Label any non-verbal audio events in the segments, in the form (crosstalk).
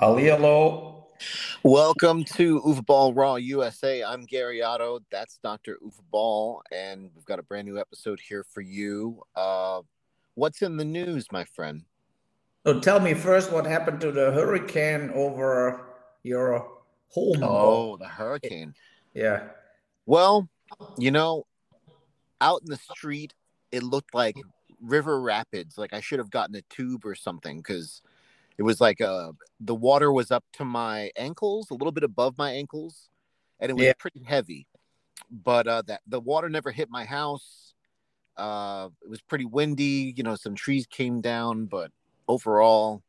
Ali, hello. Welcome to Uva Ball Raw USA. I'm Gary Otto. That's Dr. Uva Ball, and we've got a brand new episode here for you. Uh, what's in the news, my friend? So tell me first what happened to the hurricane over your home. Oh, the hurricane. Yeah. Well, you know, out in the street, it looked like river rapids. Like I should have gotten a tube or something because it was like uh the water was up to my ankles, a little bit above my ankles, and it was Yeah. pretty heavy. But uh that the water never hit my house. Uh it was pretty windy, you know, some trees came down, but overall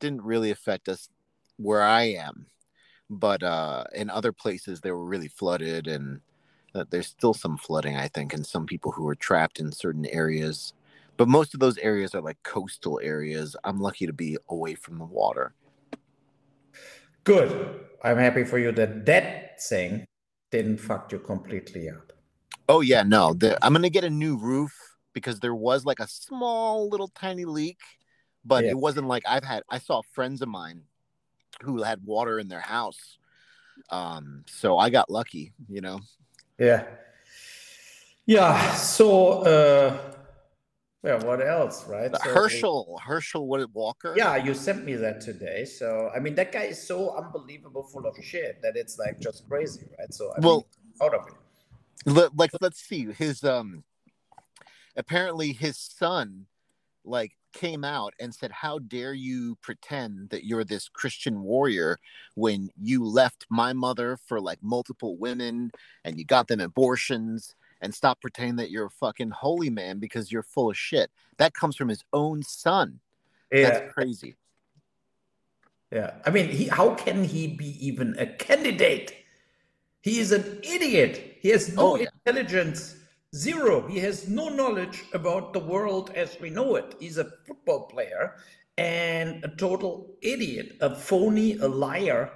didn't really affect us where I am. But uh in other places they were really flooded and uh, there's still some flooding, I think, and some people who are trapped in certain areas. But most of those areas are like coastal areas. I'm lucky to be away from the water. Good. I'm happy for you that that thing didn't fuck you completely up. Oh yeah, no, the, I'm gonna get a new roof because there was like a small little tiny leak, but Yeah. it wasn't like I've had. I saw friends of mine who had water in their house, um, so I got lucky. You know, Yeah. Yeah. So, uh, yeah, what else, right? So- Herschel, Herschel, Walker? Yeah, you sent me that today. So, I mean, that guy is so unbelievable full of shit that it's like just crazy, right? So, I Well, mean, out of it. Like let's see his um apparently his son like came out and said how dare you pretend that you're this christian warrior when you left my mother for like multiple women and you got them abortions and stop pretending that you're a fucking holy man because you're full of shit that comes from his own son Yeah. that's crazy Yeah, I mean, he how can he be even a candidate? He is an idiot. He has no Oh, yeah. intelligence, zero. He has no knowledge about the world as we know it. He's a football player and a total idiot, a phony, a liar,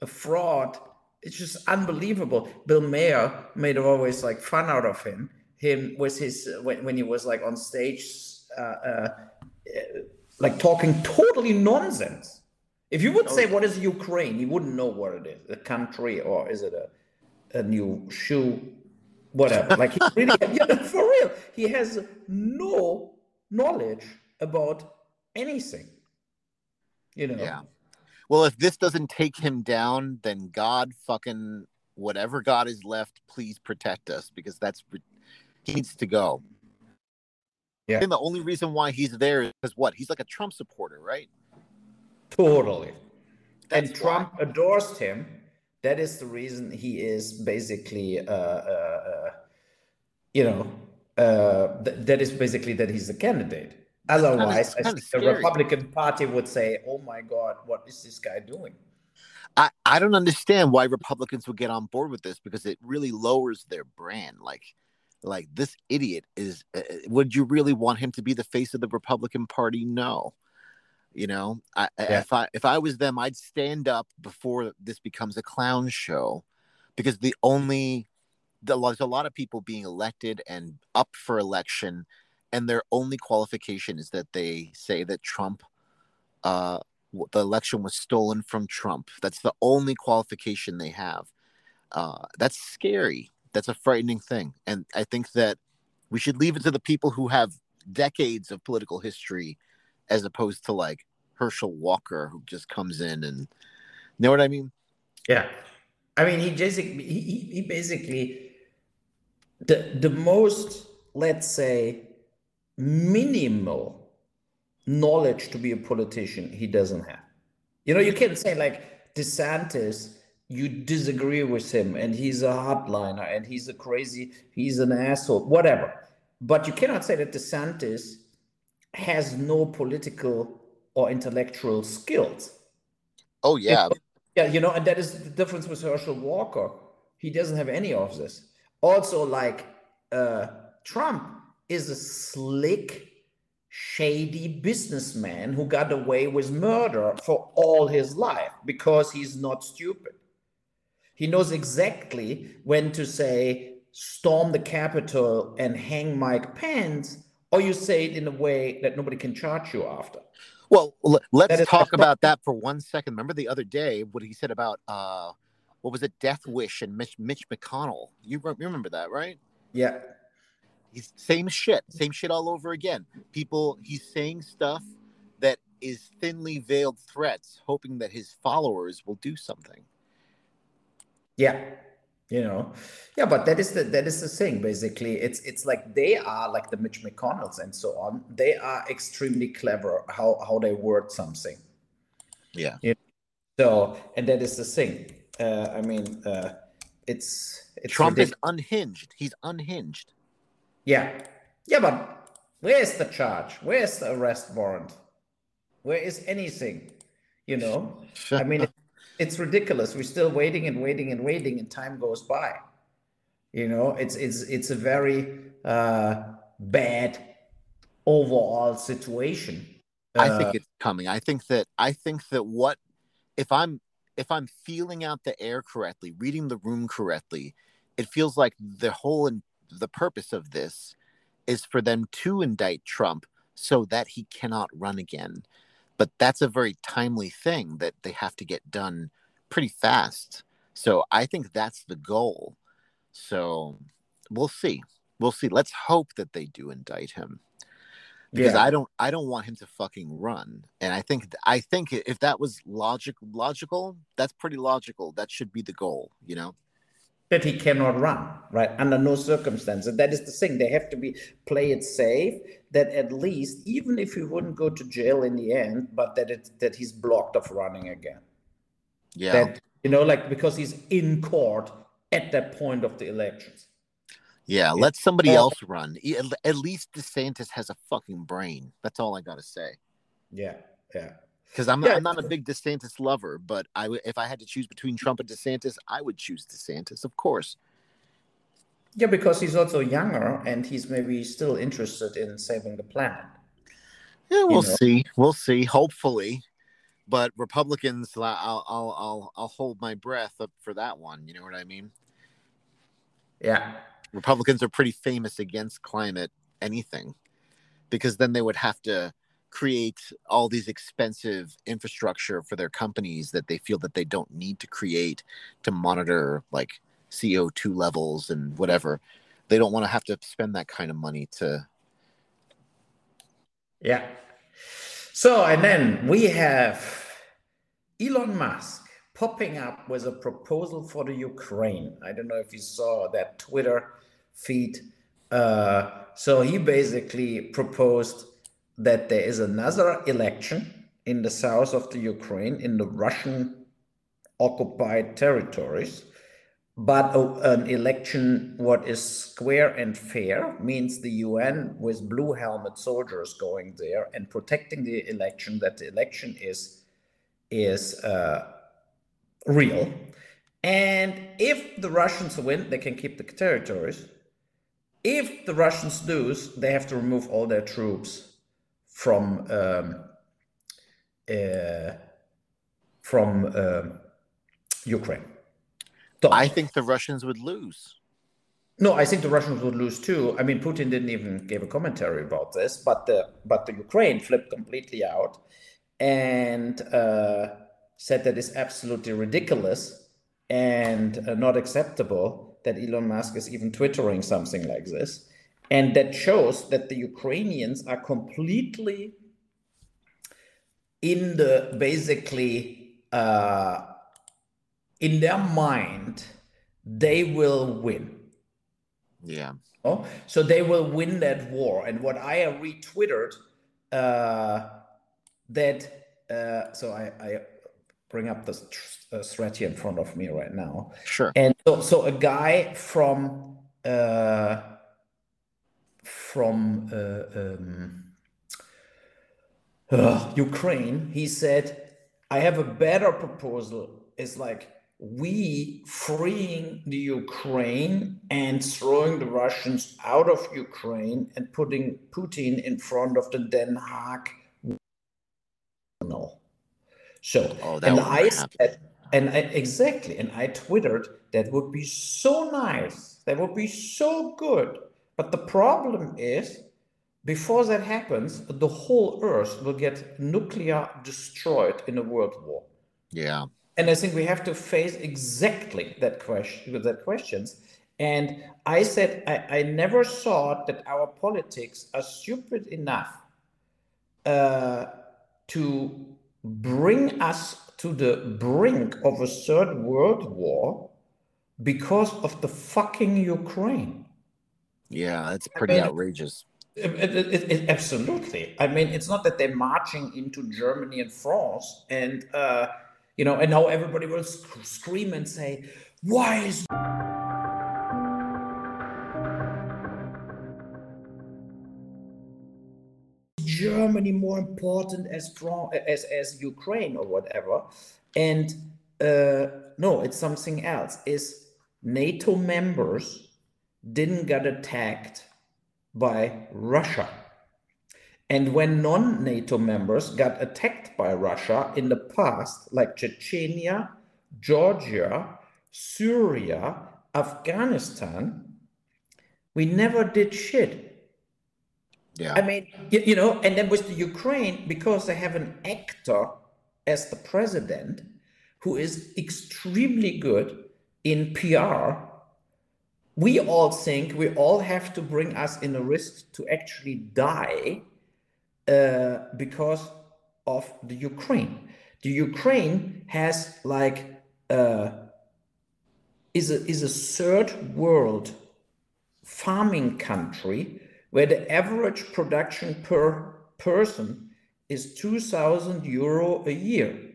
a fraud. It's just unbelievable. Bill Maher made always like fun out of him. Him with his when, when he was like on stage, uh, uh, like talking totally nonsense. If you would say what is Ukraine, he wouldn't know what it is, a country or is it a a new shoe, whatever. Like he (laughs) really, yeah, for real, he has no knowledge about anything. You know. Yeah. Well, if this doesn't take him down, then God fucking whatever God is left, please protect us because that's he needs to go. Yeah. Think the only reason why he's there is because what? He's like a Trump supporter, right? Totally. and That's Trump endorsed him. That is the reason he is basically, uh, uh, uh, you know, uh, th- that is basically that he's a candidate. Otherwise, I kinda think the. Republican Party would say, "Oh my God, what is this guy doing?" I, I don't understand why Republicans would get on board with this because it really lowers their brand. Like, like this idiot is. Uh, would you really want him to be the face of the Republican Party? No. You know, I, I- Yeah. if I if I was them, I'd stand up before this becomes a clown show, because the only the, there's a lot of people being elected and up for election, and their only qualification is that they say that Trump, uh, the election was stolen from Trump. That's the only qualification they have. Uh, that's scary. That's a frightening thing, and I think that we should leave it to the people who have decades of political history, as opposed to like Herschel Walker, who just comes in and, you know what I mean? Yeah, I mean, he basically he, he basically the the most let's say minimal knowledge to be a politician he doesn't have. You know, you can't say like DeSantis, you disagree with him, and he's a hardliner, and he's a crazy, he's an asshole, whatever. But you cannot say that DeSantis has no political or intellectual skills. Oh yeah, Yeah, you know, and that is the difference with Herschel Walker. He doesn't have any of this. Also, like uh, Trump is a slick, shady businessman who got away with murder for all his life because he's not stupid. He knows exactly when to say, storm the Capitol and hang Mike Pence, or you say it in a way that nobody can charge you after. Well, let's is talk about that for one second. Remember the other day what he said about uh, what was it, Death Wish and Mitch, Mitch McConnell? You, re- you remember that, right? Yeah. He's same shit, same shit all over again. People, he's saying stuff that is thinly veiled threats, hoping that his followers will do something. Yeah. You know, yeah, but that is the that is the thing. Basically, it's it's like they are like the Mitch McConnells and so on. They are extremely clever how how they word something. Yeah. So, and that is the thing. Uh, I mean, uh, it's it's Trump ridiculous. is unhinged. He's unhinged. Yeah. Yeah, but where is the charge? Where is the arrest warrant? Where is anything? You know? (laughs) I mean, it- it's ridiculous. We're still waiting and waiting and waiting, and time goes by. You know, it's it's it's a very uh, bad overall situation. I Uh, think it's coming. I think that I think that what if I'm if I'm feeling out the air correctly, reading the room correctly, it feels like the whole the purpose of this is for them to indict Trump so that he cannot run again. But that's a very timely thing that they have to get done pretty fast. So I think that's the goal. So we'll see. We'll see. Let's hope that they do indict him because yeah. I don't I don't want him to fucking run. And I think I think if that was logic logical, that's pretty logical. That should be the goal, you know. That he cannot run, right? Under no circumstances that is the thing. They have to be play it safe. That at least, even if he wouldn't go to jail in the end, but that it that he's blocked of running again. Yeah. That you know, like because he's in court at that point of the elections. yeah, let somebody else run. At least DeSantis has a fucking brain. That's all I got to say. Yeah, yeah. Cuz I'm Yeah. I'm not a big DeSantis lover, but I w- if I had to choose between Trump and DeSantis, I would choose DeSantis, of course. Yeah, because he's also younger and he's maybe still interested in saving the planet. Yeah, we'll know. see. We'll see. Hopefully, but Republicans, I'll, I'll, I'll, I'll hold my breath up for that one. You know what I mean? Yeah. Republicans are pretty famous against climate anything, because then they would have to create all these expensive infrastructure for their companies that they feel that they don't need to create to monitor like CO2 levels and whatever. They don't want to have to spend that kind of money to. Yeah. So, and then we have Elon Musk popping up with a proposal for the Ukraine. I don't know if you saw that Twitter feed. Uh, so, he basically proposed that there is another election in the south of the Ukraine, in the Russian occupied territories. But an election, what is square and fair, means the UN with blue helmet soldiers going there and protecting the election. That the election is is uh, real, and if the Russians win, they can keep the territories. If the Russians lose, they have to remove all their troops from um, uh, from um Ukraine. So- I think the Russians would lose. no, I think the Russians would lose too. I mean, Putin didn't even give a commentary about this, but the but the Ukraine flipped completely out and uh, said that it's absolutely ridiculous and uh, not acceptable that Elon Musk is even twittering something like this, and that shows that the Ukrainians are completely in the basically uh, in their mind they will win. Yeah. Oh, so they will win that war. And what I retweeted uh, that, uh, so I, I bring up this tr- uh, thread here in front of me right now. Sure. And so, so a guy from uh, from uh, um, uh, Ukraine, he said, "I have a better proposal. It's like we freeing the Ukraine and throwing the Russians out of Ukraine and putting Putin in front of the Den Haag." No. So, Oh, that and I happen. said, and I, exactly, and I twittered that would be so nice. That would be so good. But the problem is before that happens, the whole Earth will get nuclear destroyed in a world war. Yeah. And I think we have to face exactly that question, that questions. And I said I, I never thought that our politics are stupid enough uh, to bring us to the brink of a third world war because of the fucking Ukraine. Yeah, that's pretty I mean, outrageous. It, it, it, absolutely. I mean, it's not that they're marching into Germany and France, and uh, you know, and now everybody will sc- scream and say, "Why is?" (laughs) Germany more important as strong as as Ukraine or whatever, and uh, no, it's something else. Is NATO members didn't get attacked by Russia. And when non NATO members got attacked by Russia in the past, like Chechnya, Georgia, Syria, Afghanistan, we never did shit. Yeah. I mean, you, you know, and then with the Ukraine, because they have an actor as the president who is extremely good in PR, we all think we all have to bring us in a risk to actually die uh, because of the Ukraine. The Ukraine has like uh, is a is a third world farming country where the average production per person is 2000 euro a year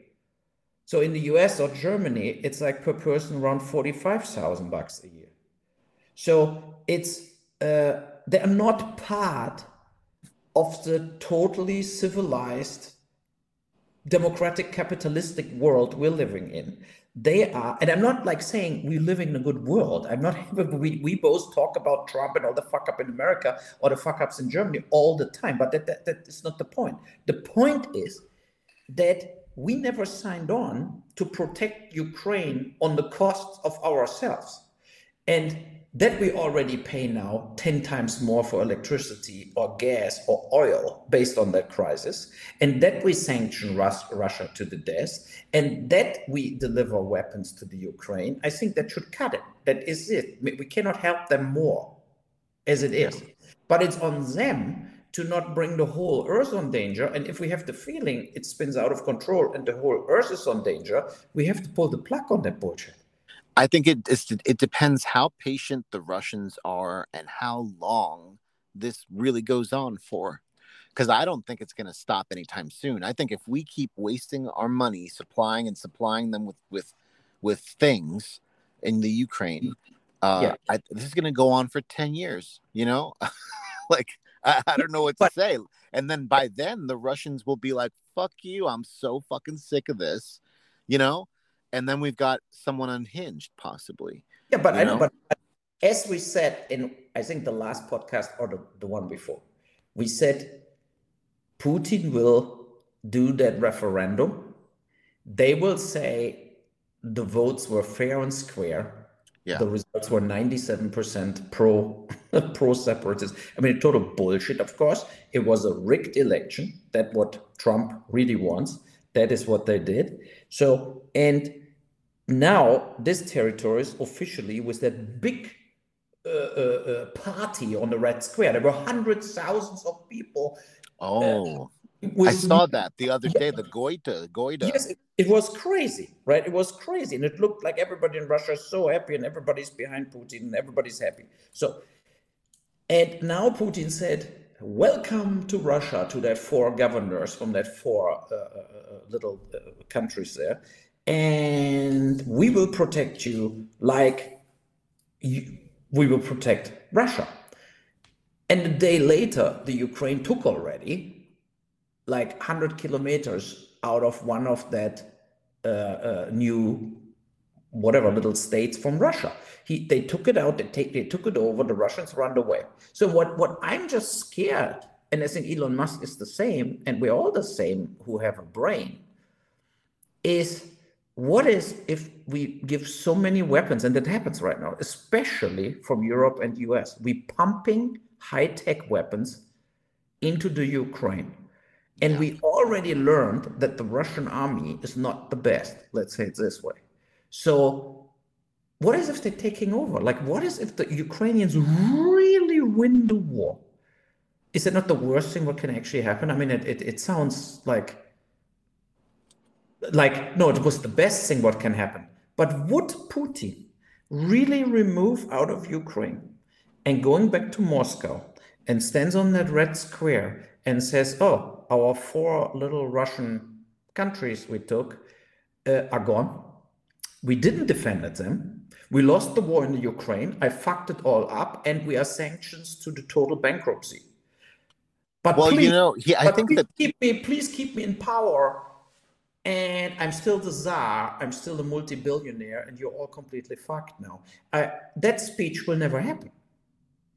so in the US or Germany, it's like per person around 45,000 bucks a year. So it's, uh, they are not part of the totally civilized democratic capitalistic world we're living in. They are and i'm not like saying we live in a good world. I'm not (laughs) we, we both talk about trump and all the fuck up in america or the fuck ups in germany all the time but that, that, that is not the point. The point is that we never signed on to protect Ukraine on the costs of ourselves. And that we already pay now 10 times more for electricity or gas or oil based on that crisis, and that we sanction Rus- Russia to the death, and that we deliver weapons to the Ukraine, I think that should cut it. That is it. We cannot help them more as it is. But it's on them to not bring the whole earth on danger. And if we have the feeling it spins out of control and the whole earth is on danger, we have to pull the plug on that bullshit. I think it it depends how patient the Russians are and how long this really goes on for. Because I don't think it's going to stop anytime soon. I think if we keep wasting our money supplying and supplying them with with with things in the Ukraine, uh, yeah. I, this is going to go on for ten years. You know, (laughs) like I, I don't know what to say. And then by then, the Russians will be like, fuck you. I'm so fucking sick of this, you know? And then we've got someone unhinged, possibly. Yeah, but I know, but as we said in, I think the last podcast or the, the one before, we said Putin will do that referendum. They will say the votes were fair and square yeah. The results were 97% pro (laughs) pro separatists. I mean, total bullshit, of course. It was a rigged election. That what Trump really wants. That is what they did. So, and now this territory is officially with that big uh, uh, uh, party on the Red Square. There were hundreds, thousands of people. Uh, oh, I saw that the other day. The Goita, Goita. Yes, it, it, was crazy, right? It was crazy, and it looked like everybody in Russia is so happy, and everybody's behind Putin, and everybody's happy. So, and now Putin said, "Welcome to Russia, to that four governors from that four uh, uh, uh little uh, countries there, and we will protect you like you, we will protect Russia." And a day later, the Ukraine took already like 100 kilometers out of one of that uh, uh, new whatever little states from Russia. He, they took it out, they, take, they took it over, the Russians ran away. So what, what I'm just scared, and I think Elon Musk is the same, and we're all the same who have a brain, is what is if we give so many weapons, and that happens right now, especially from Europe and US, we pumping high-tech weapons into the Ukraine. And yeah. we already learned that the Russian army is not the best, let's say it this way. So, what is if they're taking over? Like, what is if the Ukrainians really win the war? Is it not the worst thing what can actually happen? I mean, it, it, it sounds like, like, no, it was the best thing what can happen. But would Putin really remove out of Ukraine and going back to Moscow and stands on that red square and says, oh, our four little Russian countries we took uh, are gone. We didn't defend them. We lost the war in the Ukraine. I fucked it all up, and we are sanctions to the total bankruptcy. But well, please, you know, yeah, I think that keep me, please keep me in power, and I'm still the czar. I'm still a multi-billionaire, and you're all completely fucked now. I, that speech will never happen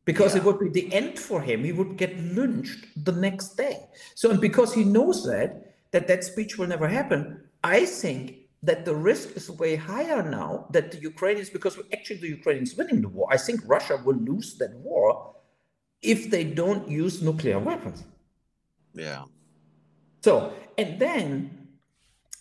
because yeah. it would be the end for him. He would get lynched the next day. So, and because he knows that, that that speech will never happen, I think that the risk is way higher now that the Ukrainians, because actually the Ukrainians winning the war, I think Russia will lose that war if they don't use nuclear weapons. Yeah. So, and then,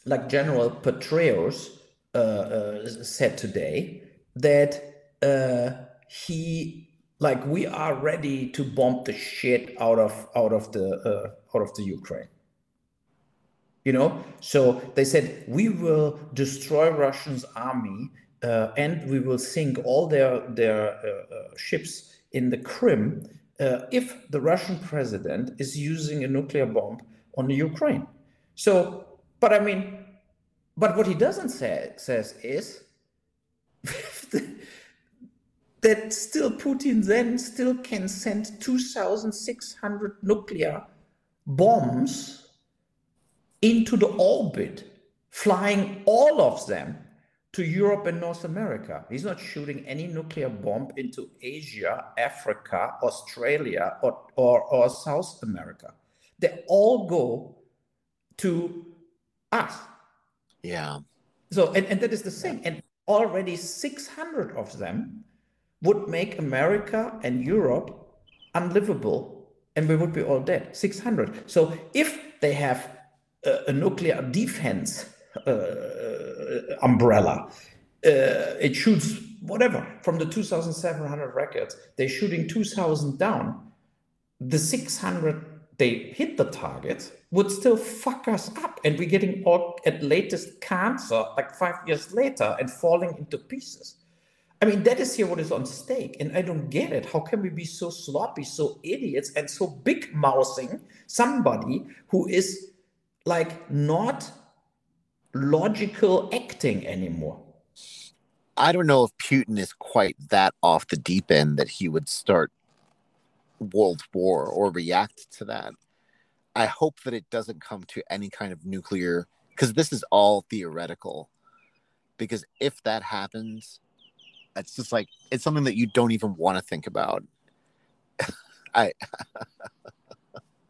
like General Petraeus uh, uh, said today, that uh, he like we are ready to bomb the shit out of out of the uh, out of the Ukraine. You know, so they said we will destroy Russians' army uh, and we will sink all their their uh, ships in the uh, if the Russian president is using a nuclear bomb on the Ukraine. So, but I mean, but what he doesn't say says is (laughs) that still Putin then still can send 2,600 nuclear bombs into the orbit, flying all of them to Europe and North America. He's not shooting any nuclear bomb into Asia, Africa, Australia, or, or, or South America. They all go to us. Yeah. So, and, and that is the thing. And already 600 of them would make America and Europe unlivable and we would be all dead. 600. So if they have a, a nuclear defense uh, umbrella, uh, it shoots whatever from the 2,700 records, they're shooting 2,000 down. The 600 they hit the target would still fuck us up and we're getting all at latest cancer like five years later and falling into pieces I mean, that is here what is on stake. And I don't get it. How can we be so sloppy, so idiots, and so big mouthing somebody who is like not logical acting anymore? I don't know if Putin is quite that off the deep end that he would start world war or react to that. I hope that it doesn't come to any kind of nuclear because this is all theoretical. Because if that happens, it's just like it's something that you don't even want to think about. (laughs) I.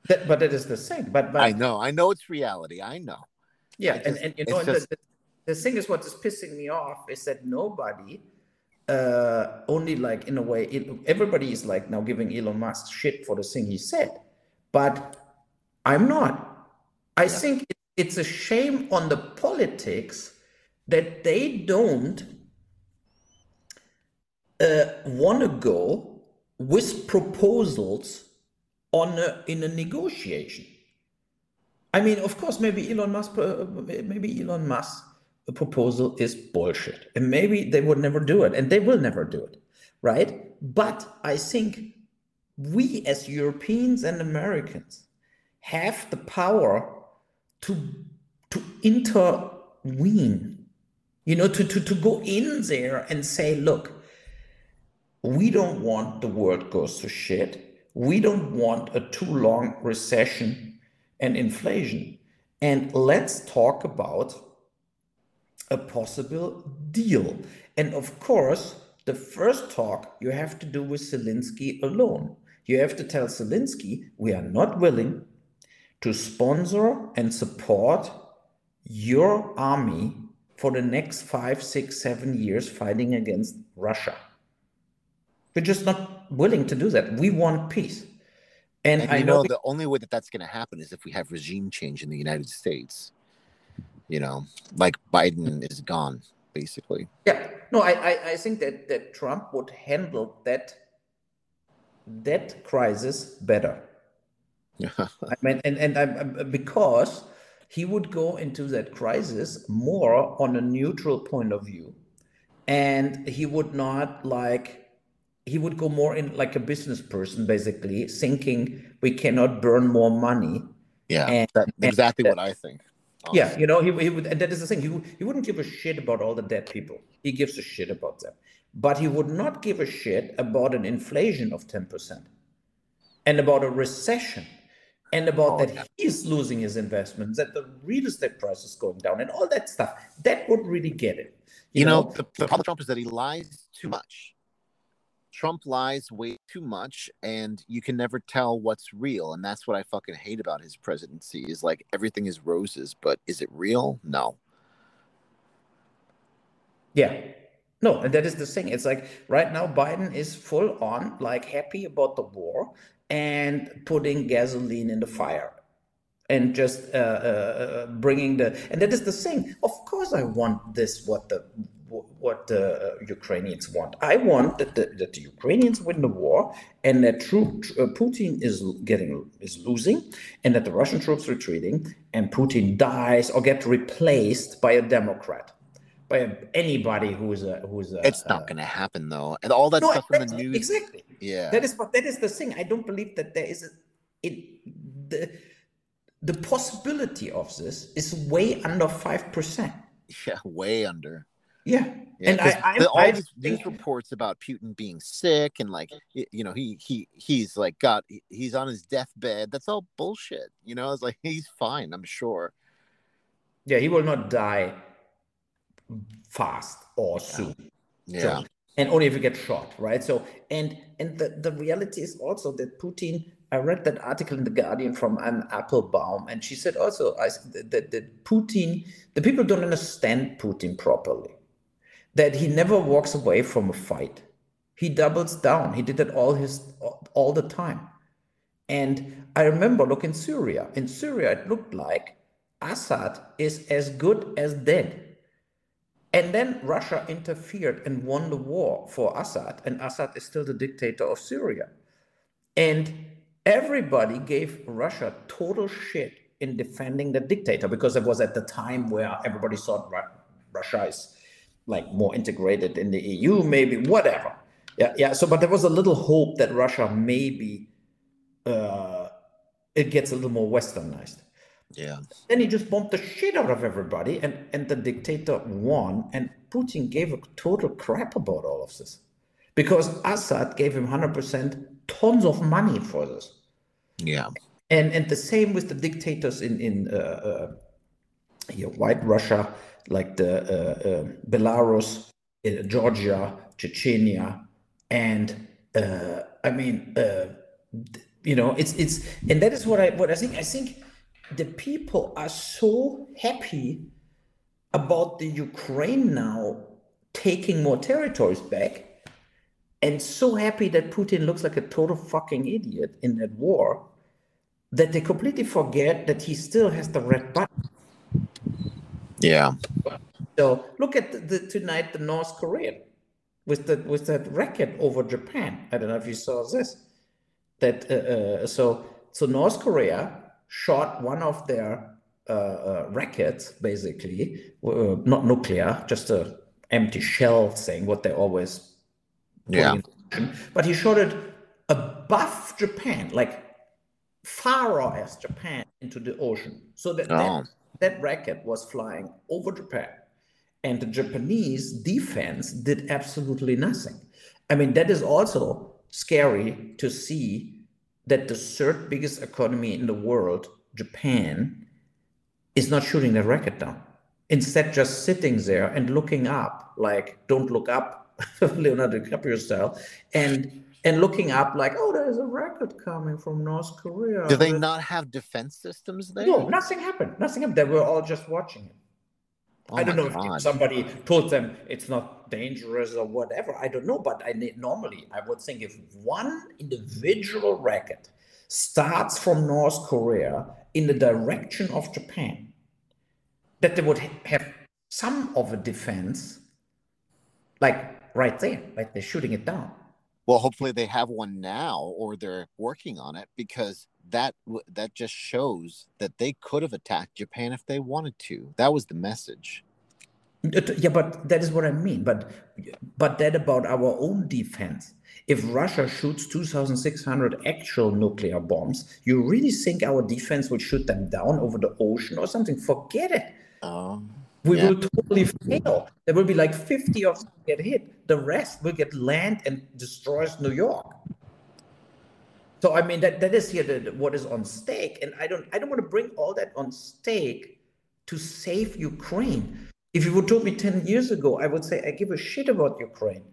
that, but it is the same. But, but I know, I know it's reality. I know. Yeah, just, and, and you know, just... the, the, thing is, what is pissing me off is that nobody, uh, only like in a way, everybody is like now giving Elon Musk shit for the thing he said, but I'm not. I yeah. think it, it's a shame on the politics that they don't uh, want to go with proposals on a, in a negotiation. I mean, of course, maybe Elon Musk, uh, maybe Elon Musk proposal is bullshit, and maybe they would never do it, and they will never do it, right? But I think we as Europeans and Americans have the power to to intervene, you know, to to to go in there and say, look, we don't want the world goes to shit. We don't want a too long recession and inflation. And let's talk about a possible deal. And of course, the first talk you have to do with Zelensky alone. You have to tell Zelensky, we are not willing to sponsor and support your army for the next five, six, seven years fighting against Russia. We're just not willing to do that. We want peace. And, and I know, know the only way that that's going to happen is if we have regime change in the United States. You know, like Biden is gone, basically. Yeah. No, I, I, I think that, that Trump would handle that that crisis better. (laughs) I mean, and and I'm, because he would go into that crisis more on a neutral point of view, and he would not like he would go more in like a business person, basically thinking we cannot burn more money. Yeah, and, that's exactly and, what I think. Yeah, you know, he, he would, and that is the thing. He, he wouldn't give a shit about all the dead people. He gives a shit about them, but he would not give a shit about an inflation of ten percent, and about a recession, and about oh, that yeah. he's losing his investments, that the real estate price is going down, and all that stuff. That would really get it. You, you know, know, the, the problem with Trump is that he lies too much. Trump lies way too much and you can never tell what's real. And that's what I fucking hate about his presidency is like everything is roses, but is it real? No. Yeah. No, and that is the thing. It's like right now Biden is full on like happy about the war and putting gasoline in the fire and just uh, uh, uh bringing the and that is the thing. Of course, I want this. What the what the Ukrainians want. I want that the, that the Ukrainians win the war and that true, uh, Putin is getting is losing and that the Russian troops retreating and Putin dies or get replaced by a Democrat. By anybody who's a who's a, it's not uh, going to happen though, and all that no, stuff in the news. Exactly. Yeah. That is, but that is the thing. I don't believe that there is a, it the the possibility of this is way under five percent. (laughs) Yeah, way under. Yeah. Yeah, and I, I, all I these news reports about Putin being sick and like you know he he he's like got he's on his deathbed. That's all bullshit. You know, it's like (laughs) he's fine. I'm sure. Yeah, he will not die fast or soon. Yeah. So, and only if you get shot, right? So and and the, the reality is also that Putin. I read that article in the Guardian from Anne Applebaum, and she said also I, that, that Putin, the people don't understand Putin properly that he never walks away from a fight. He doubles down. He did that all his all the time. And I remember, look in Syria. In Syria, it looked like Assad is as good as dead. And then Russia interfered and won the war for Assad, and Assad is still the dictator of Syria. And everybody gave Russia total shit in defending the dictator because it was at the time where everybody thought Russia is like more integrated in the EU, maybe whatever. Yeah, yeah. So, but there was a little hope that Russia maybe uh, it gets a little more westernized. Yeah. Then he just bombed the shit out of everybody, and and the dictator won, and Putin gave a total crap about all of this, because Assad gave him hundred percent tons of money for this. Yeah. And and the same with the dictators in in uh, uh, here, White Russia like the uh, uh, Belarus, uh, Georgia, Chechnya, and I mean, you know, it's it's, and that is what I what I think. I think the people are so happy about the Ukraine now taking more territories back and so happy that Putin looks like a total fucking idiot in that war that they completely forget that he still has the red button. Yeah. So look at the, the, tonight the North Korean with the with that racket over Japan. I don't know if you saw this. That uh, uh, so so North Korea shot one of their uh, uh rackets, basically uh, not nuclear, just a empty shell thing. What they always yeah. but he shot it above Japan, like far as Japan into the ocean. So that, oh. that that racket was flying over Japan, and the Japanese defense did absolutely nothing. I mean, that is also scary to see that the third biggest economy in the world, Japan, is not shooting that racket down. Instead, just sitting there and looking up, like, don't look up, (laughs) Leonardo DiCaprio style, and and looking up like, oh, there's a rocket coming from North Korea. Do they not have defense systems there? No, nothing happened. Nothing happened. They were all just watching it. Oh I don't know God. if somebody told them it's not dangerous or whatever. I don't know, but I normally I would think if one individual rocket starts from North Korea in the direction of Japan, that they would have some of a defense, like right there, like they're shooting it down. Well, hopefully they have one now, or they're working on it, because that that just shows that they could have attacked Japan if they wanted to. That was the message. Yeah, but that is what I mean. But but that about our own defense. If Russia shoots 2,600 actual nuclear bombs, you really think our defense will shoot them down over the ocean or something? Forget it. Um, we yeah. will totally fail. There will be like 50 of them get hit. The rest will get land and destroys New York. So I mean that that is here the, what is on stake, and I don't I don't want to bring all that on stake to save Ukraine. If you would told me 10 years ago, I would say I give a shit about Ukraine.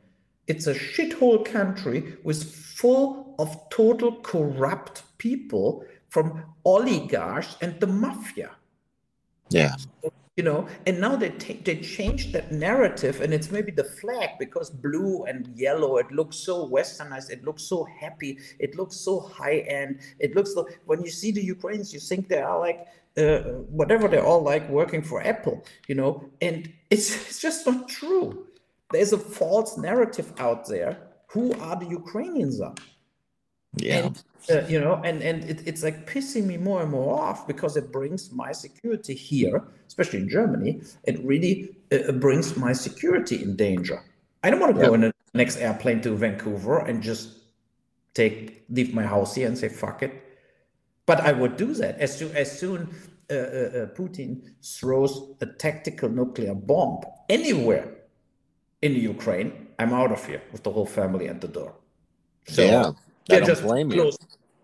It's a shithole country with full of total corrupt people from oligarchs and the mafia. Yeah. You know, and now they take they changed that narrative, and it's maybe the flag because blue and yellow. It looks so westernized. It looks so happy. It looks so high end. It looks like when you see the Ukrainians, you think they are like uh, whatever they're all like working for Apple. You know, and it's (laughs) it's just not true there's a false narrative out there. Who are the Ukrainians are? Yeah. And, uh, you know, and and it, it's like pissing me more and more off because it brings my security here, especially in Germany. It really uh, brings my security in danger. I don't want to go in the next airplane to Vancouver and just take leave my house here and say fuck it. But I would do that as soon as soon uh, uh, uh Putin throws a tactical nuclear bomb anywhere in Ukraine, I'm out of here with the whole family at the door. So yeah, we're just close.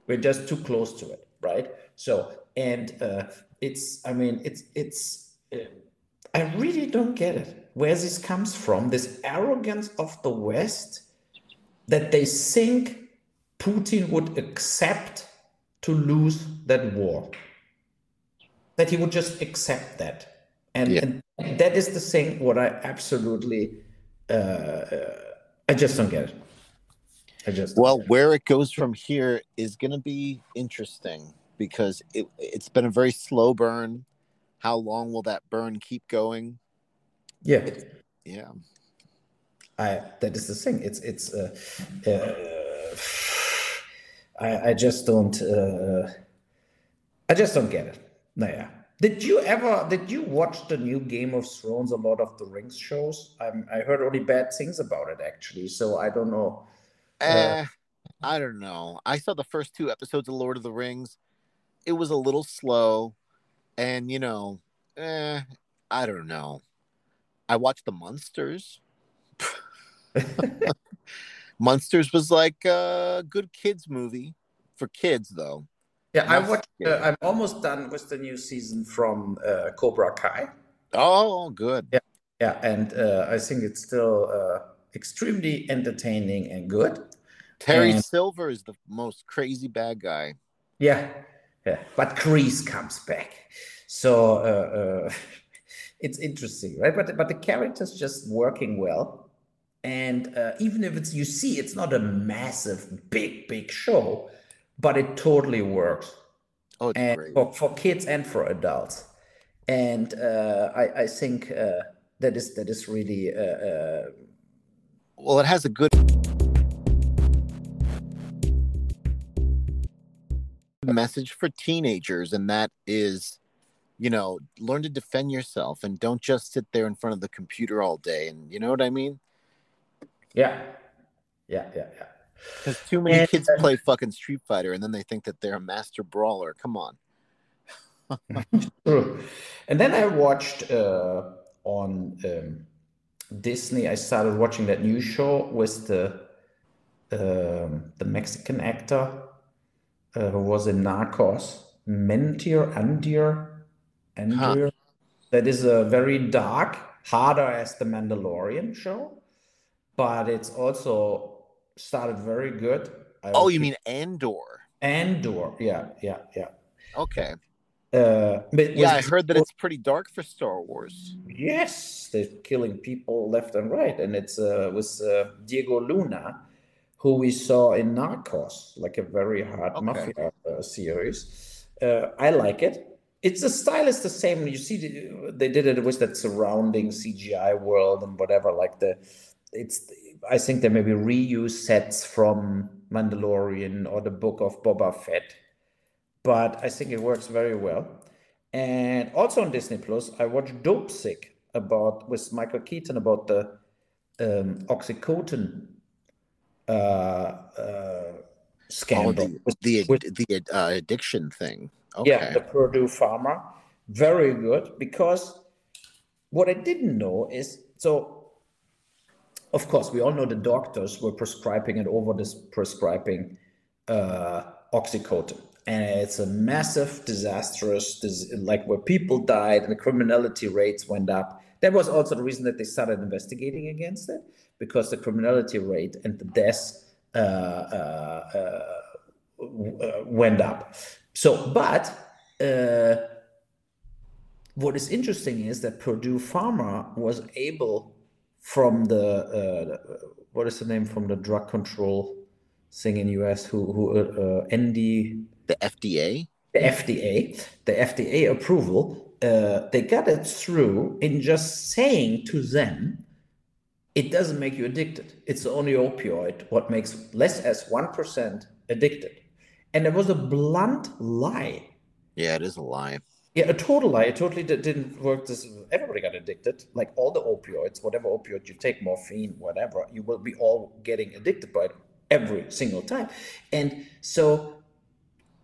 We're just too close to it, right? So, and uh, it's, I mean, it's, it's, uh, I really don't get it where this comes from. This arrogance of the West that they think Putin would accept to lose that war. That he would just accept that, and, yeah. and that is the thing. What I absolutely uh, I just don't get it. I just well, where it goes from here is going to be interesting because it it's been a very slow burn. How long will that burn keep going? Yeah, it, yeah. I that is the thing. It's it's. Uh, uh, (sighs) I I just don't. Uh, I just don't get it. No, yeah. Did you ever did you watch the new Game of Thrones, Lord of the Rings shows? I'm, I heard only bad things about it actually, so I don't know. Uh, uh, I don't know. I saw the first two episodes of Lord of the Rings. It was a little slow, and you know, eh, I don't know. I watched the Munsters. (laughs) Munsters was like a good kids movie for kids, though. Yeah, I watched. Uh, I'm almost done with the new season from uh, Cobra Kai. Oh, good. Yeah, yeah, and uh, I think it's still uh, extremely entertaining and good. Terry and, Silver is the most crazy bad guy. Yeah, yeah, but Kreese comes back, so uh, uh, (laughs) it's interesting, right? But but the character's just working well, and even if it's you see, it's not a massive, big, big show but it totally works. Oh, and great. For, for kids and for adults. And uh, I, I think uh, that is that is really uh, uh well. It has a good message for teenagers, and that is, you know, learn to defend yourself and don't just sit there in front of the computer all day. And you know what I mean? Yeah, yeah, yeah, yeah. Because too many and, kids play fucking Street Fighter and then they think that they're a master brawler. Come on. (laughs) True. And then I watched uh, on um, Disney. I started watching that new show with the um, the Mexican actor uh, who was in Narcos, Mentir Andir. Andir. Huh. That is a very dark, harder as the Mandalorian show, but it's also started very good. I oh, you mean Andor? Andor, yeah, yeah, yeah. Okay. Uh, but yeah, I heard that it's pretty dark for Star Wars. Yes, they're killing people left and right, and it's uh, with uh, Diego Luna, who we saw in Narcos, like a very hard okay. mafia uh, series. Uh, I like it. It's the style is the same. You see, the, they did it with that surrounding CGI world and whatever. Like the, it's. I think they maybe reuse sets from Mandalorian or the Book of Boba Fett, but I think it works very well. And also on Disney Plus, I watched Dopesick about with Michael Keaton about the um, OxyContin uh, uh, scandal. Oh, the the, with, the uh, addiction thing. Okay. Yeah, the Purdue Pharma. Very good because what I didn't know is so. Of course, we all know the doctors were prescribing and over this prescribing uh, OxyContin and it's a massive disastrous like where people died and the criminality rates went up. That was also the reason that they started investigating against it because the criminality rate and the deaths uh, uh, uh, went up. So but uh, what is interesting is that purdue pharma was able from the uh, what is the name from the drug control thing in us who who uh, ND the FDA? The FDA, the FDA approval, uh, they got it through in just saying to them, it doesn't make you addicted. It's the only opioid what makes less as 1% addicted. And it was a blunt lie. Yeah, it is a lie. Yeah, a total lie. It totally didn't work. This everybody got addicted. Like all the opioids, whatever opioid you take, morphine, whatever, you will be all getting addicted by it every single time. And so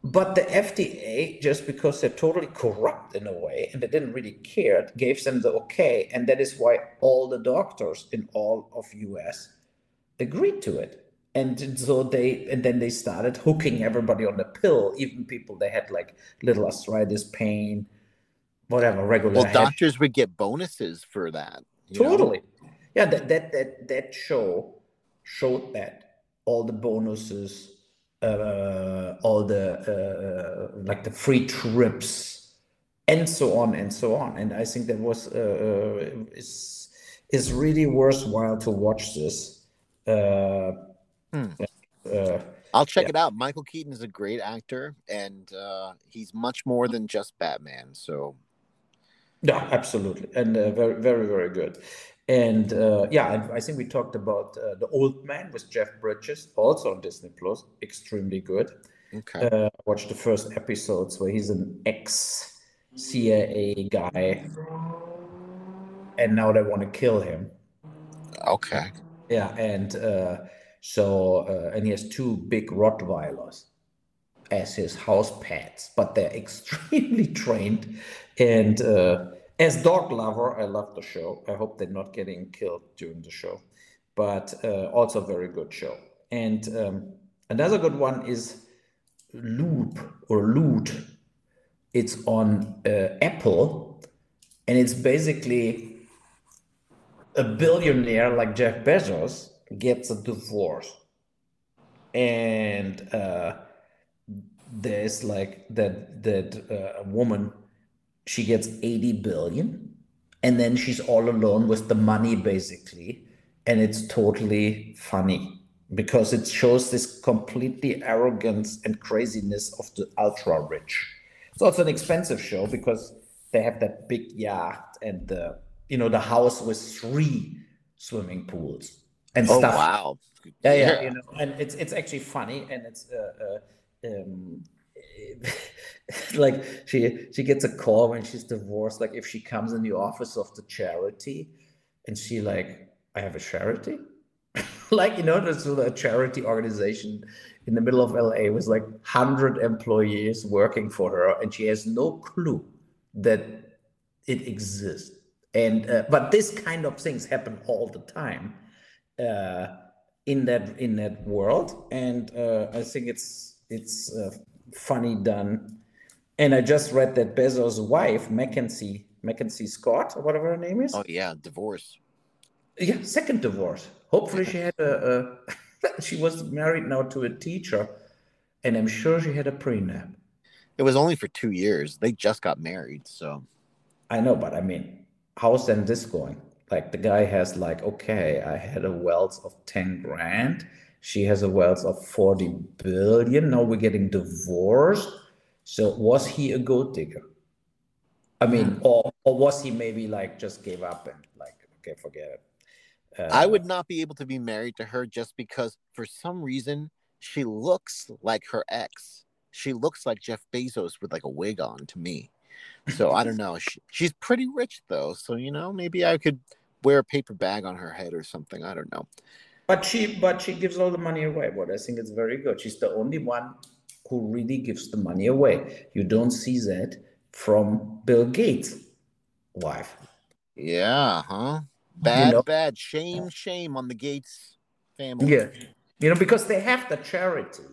but the FDA, just because they're totally corrupt in a way and they didn't really care, gave them the okay. And that is why all the doctors in all of US agreed to it. And so they and then they started hooking everybody on the pill, even people they had like little arthritis pain, whatever, regular. Well, doctors would get bonuses for that. Totally. Know? Yeah, that, that that that show showed that all the bonuses uh, all the uh, like the free trips and so on and so on. And I think that was uh, uh is is really worthwhile to watch this. Uh, hmm. Uh, I'll check yeah. it out. Michael Keaton is a great actor, and uh, he's much more than just Batman. So, yeah, absolutely, and very, very, very good. And uh, yeah, I think we talked about uh, the Old Man with Jeff Bridges, also on Disney Plus, extremely good. Okay. Uh, watch the first episodes where he's an ex CIA guy, and now they want to kill him. Okay. Yeah, and uh, so uh, and he has two big Rottweilers as his house pets, but they're (laughs) extremely trained and uh, as dog lover, I love the show. I hope they're not getting killed during the show, but uh, also very good show. And um, another good one is Loop or Loot. It's on uh, Apple, and it's basically a billionaire like Jeff Bezos gets a divorce, and uh, there's like that that uh, woman she gets 80 billion and then she's all alone with the money basically and it's totally funny because it shows this completely arrogance and craziness of the ultra rich it's also an expensive show because they have that big yacht and the you know the house with three swimming pools and oh, stuff. wow. Yeah yeah. you know and it's it's actually funny and it's uh, uh um, (laughs) (laughs) like she she gets a call when she's divorced like if she comes in the office of the charity and she like i have a charity (laughs) like you know there's a charity organization in the middle of la with like 100 employees working for her and she has no clue that it exists and uh, but this kind of things happen all the time uh, in that in that world and uh, i think it's it's uh, funny done. And I just read that Bezos' wife, Mackenzie, Mackenzie Scott, or whatever her name is. Oh yeah, divorce. Yeah, second divorce. Hopefully, she had a. a (laughs) she was married now to a teacher, and I'm sure she had a prenup. It was only for two years. They just got married, so. I know, but I mean, how's then this going? Like the guy has like, okay, I had a wealth of ten grand, She has a wealth of 40 billion. Now we're getting divorced. So was he a gold digger? I mean, Hmm. or or was he maybe like just gave up and like okay, forget it. Uh, I would not be able to be married to her just because for some reason she looks like her ex. She looks like Jeff Bezos with like a wig on to me. So I don't know. She, she's pretty rich though, so you know maybe I could wear a paper bag on her head or something. I don't know. But she but she gives all the money away. What I think it's very good. She's the only one who really gives the money away. You don't see that from Bill Gates' wife. Yeah, huh? Bad, know- bad. Shame, shame on the Gates family. Yeah. You know, because they have the charity,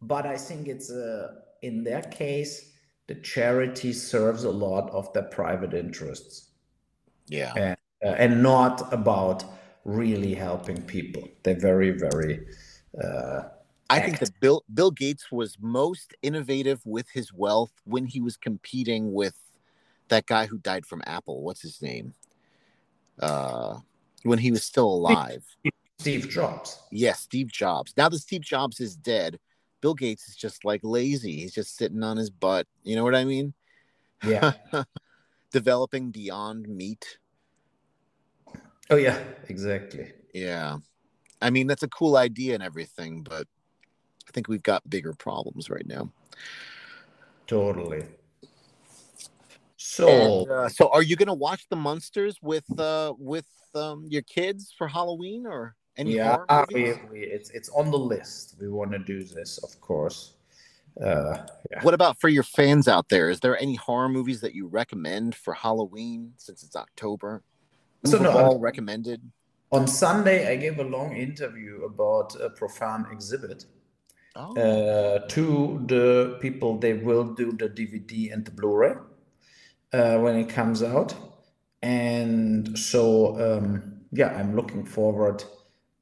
but I think it's uh, in their case, the charity serves a lot of their private interests Yeah. and, uh, and not about really helping people. They're very, very, uh, I think that Bill Bill Gates was most innovative with his wealth when he was competing with that guy who died from Apple. What's his name? Uh, when he was still alive. Steve Jobs. Yes, Steve Jobs. Now that Steve Jobs is dead, Bill Gates is just like lazy. He's just sitting on his butt. You know what I mean? Yeah. (laughs) Developing beyond meat. oh, yeah, exactly. Yeah. I mean, that's a cool idea and everything, but think we've got bigger problems right now. Totally. So, And, uh, so are you going to watch the monsters with uh with um your kids for Halloween or any yeah, horror we, we, it's it's on the list. We want to do this, of course. Uh, yeah. What about for your fans out there? Is there any horror movies that you recommend for Halloween since it's October? So no, all recommended. On Sunday, I gave a long interview about a profound exhibit Oh, uh, to the people. They will do the DVD and the Blu-ray uh, when it comes out, and so um, yeah, I'm looking forward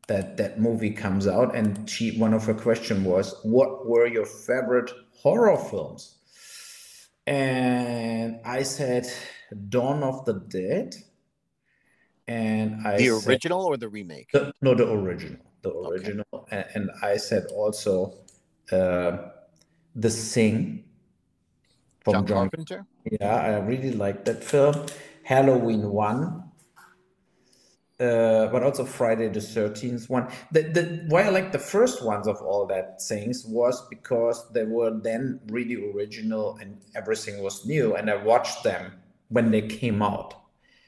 that that movie comes out. And she, one of her question was, "What were your favorite horror films?" And I said, "Dawn of the Dead." And I the said, original or the remake? the, no, the original, the Okay. original, and, and I said also uh, the Thing from John John. Carpenter. Yeah, I really like that film. Halloween one, uh, but also Friday the Thirteenth one. The, the why I like the first ones of all that things was because they were then really original and everything was new, and I watched them when they came out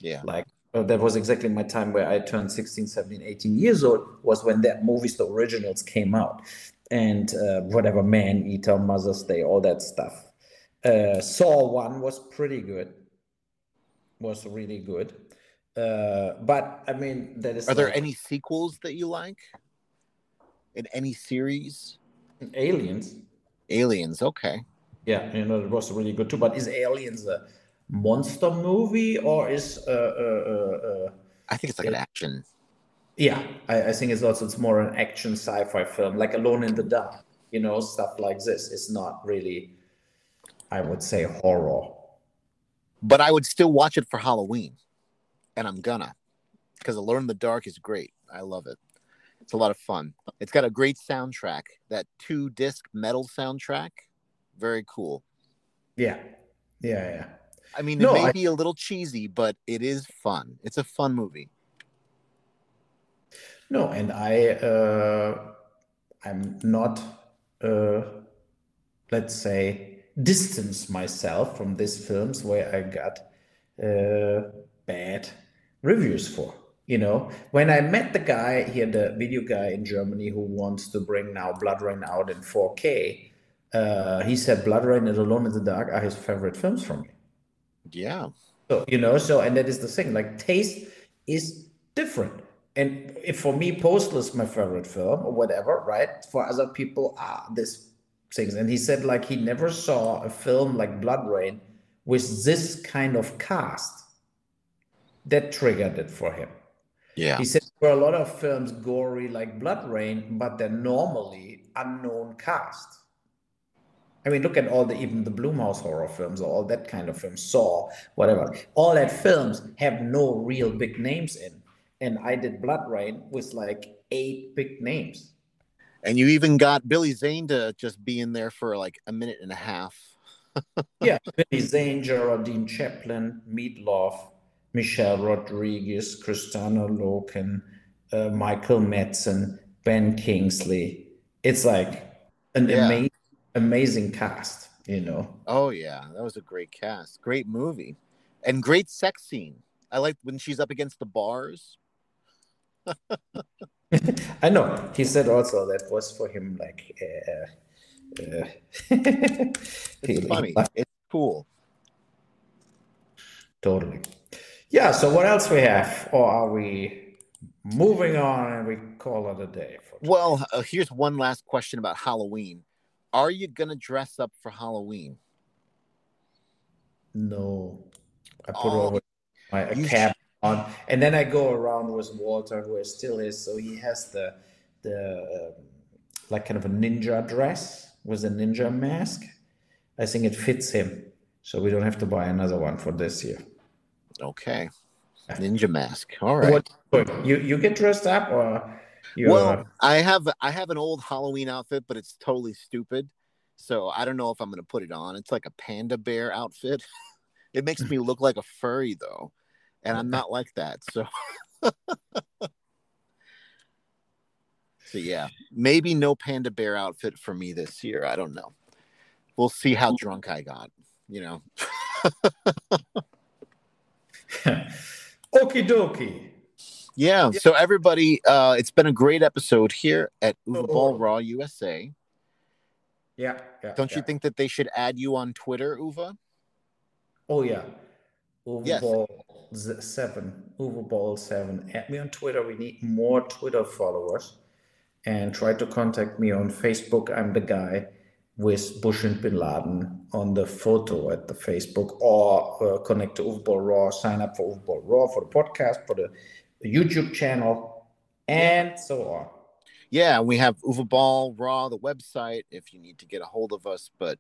Yeah. like uh, that was exactly my time where i turned 16 17 18 years old was when that movies the originals came out and uh, whatever man eater mother's day all that stuff uh, saw one was pretty good was really good uh, but i mean that is Are there any sequels that you like? In any series? aliens Aliens. Okay. yeah you know it was really good too but is aliens a monster movie or is uh, uh, uh, uh, I think it's like an action. Yeah, I, I think it's also it's more an action sci-fi film, like Alone in the Dark, you know, stuff like this. It's not really, I would say, horror. But I would still watch it for Halloween. And I'm gonna. Because Alone in the Dark is great. I love it. It's a lot of fun. It's got a great soundtrack. That two disc metal soundtrack. Very cool. Yeah, yeah, yeah. I mean, No, it may I- be a little cheesy, but it is fun. It's a fun movie. No, and I, uh, I'm not, uh, let's say, distance myself from these films where I got uh, bad reviews for. You know, when I met the guy here, the video guy in Germany who wants to bring now BloodRayne out in 4K, uh, he said BloodRayne and Alone in the Dark are his favorite films from me. Yeah. So, you know, so, and that is the thing, like taste is different. And if for me, Postal is my favorite film or whatever, right? For other people, ah, this things. And he said, like, he never saw a film like BloodRayne with this kind of cast. That triggered it for him. Yeah. He said there are a lot of films gory like BloodRayne, but they're normally unknown cast. I mean, look at all the even the Blumhouse horror films or all that kind of films, Saw, whatever. All that films have no real big names in. And I did BloodRayne with like eight big names. And you even got Billy Zane to just be in there for like a minute and a half. (laughs) yeah, Billy Zane, Geraldine Chaplin, Meatloaf, Michelle Rodriguez, Kristanna Loken, uh, Michael Madsen, Ben Kingsley. It's like an Yeah. amazing, amazing cast, you know. Oh yeah, that was a great cast. Great movie. And great sex scene. I like when she's up against the bars. (laughs) I know. He said also that was for him like uh, uh, (laughs) It's funny. It's cool. Totally. Yeah, so what else we have? Or are we moving on and we call it a day? For Well, uh, here's one last question about Halloween. Are you gonna dress up for Halloween? No. I put Oh, over my cap on and then I go around with Walter who is still is so he has the the um, like kind of a ninja dress with a ninja mask. I think it fits him. So we don't have to buy another one for this year. Okay. Ninja mask. All right. What you you get dressed up or you Well, I have I have an old Halloween outfit, but it's totally stupid. So I don't know if I'm gonna put it on. It's like a panda bear outfit. (laughs) it makes me look like a furry though, and I'm not like that. So, (laughs) so yeah, maybe no panda bear outfit for me this year. I don't know. We'll see how drunk I got. You know. (laughs) (laughs) Okie dokie. Yeah. So everybody, uh, it's been a great episode here at Uwe Boll Raw USA. Yeah, yeah. Don't you think that they should add you on Twitter, Uwe? Oh yeah. Yes. Uwe Boll z- seven. Uwe Boll seven. Add me on Twitter. We need more Twitter followers. And try to contact me on Facebook. I'm the guy with Bush and Bin Laden on the photo at the Facebook, or uh, connect to Uwe Boll Raw. Sign up for Uwe Boll Raw for the podcast, for the YouTube channel, and so on. Yeah, we have Uwe Boll Raw, the website, if you need to get a hold of us. But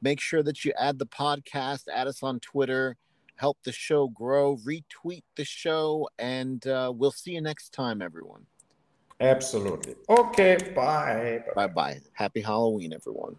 make sure that you add the podcast, add us on Twitter, help the show grow, retweet the show, and uh, we'll see you next time, everyone. Absolutely. Okay. Bye. Bye bye. Happy Halloween, everyone.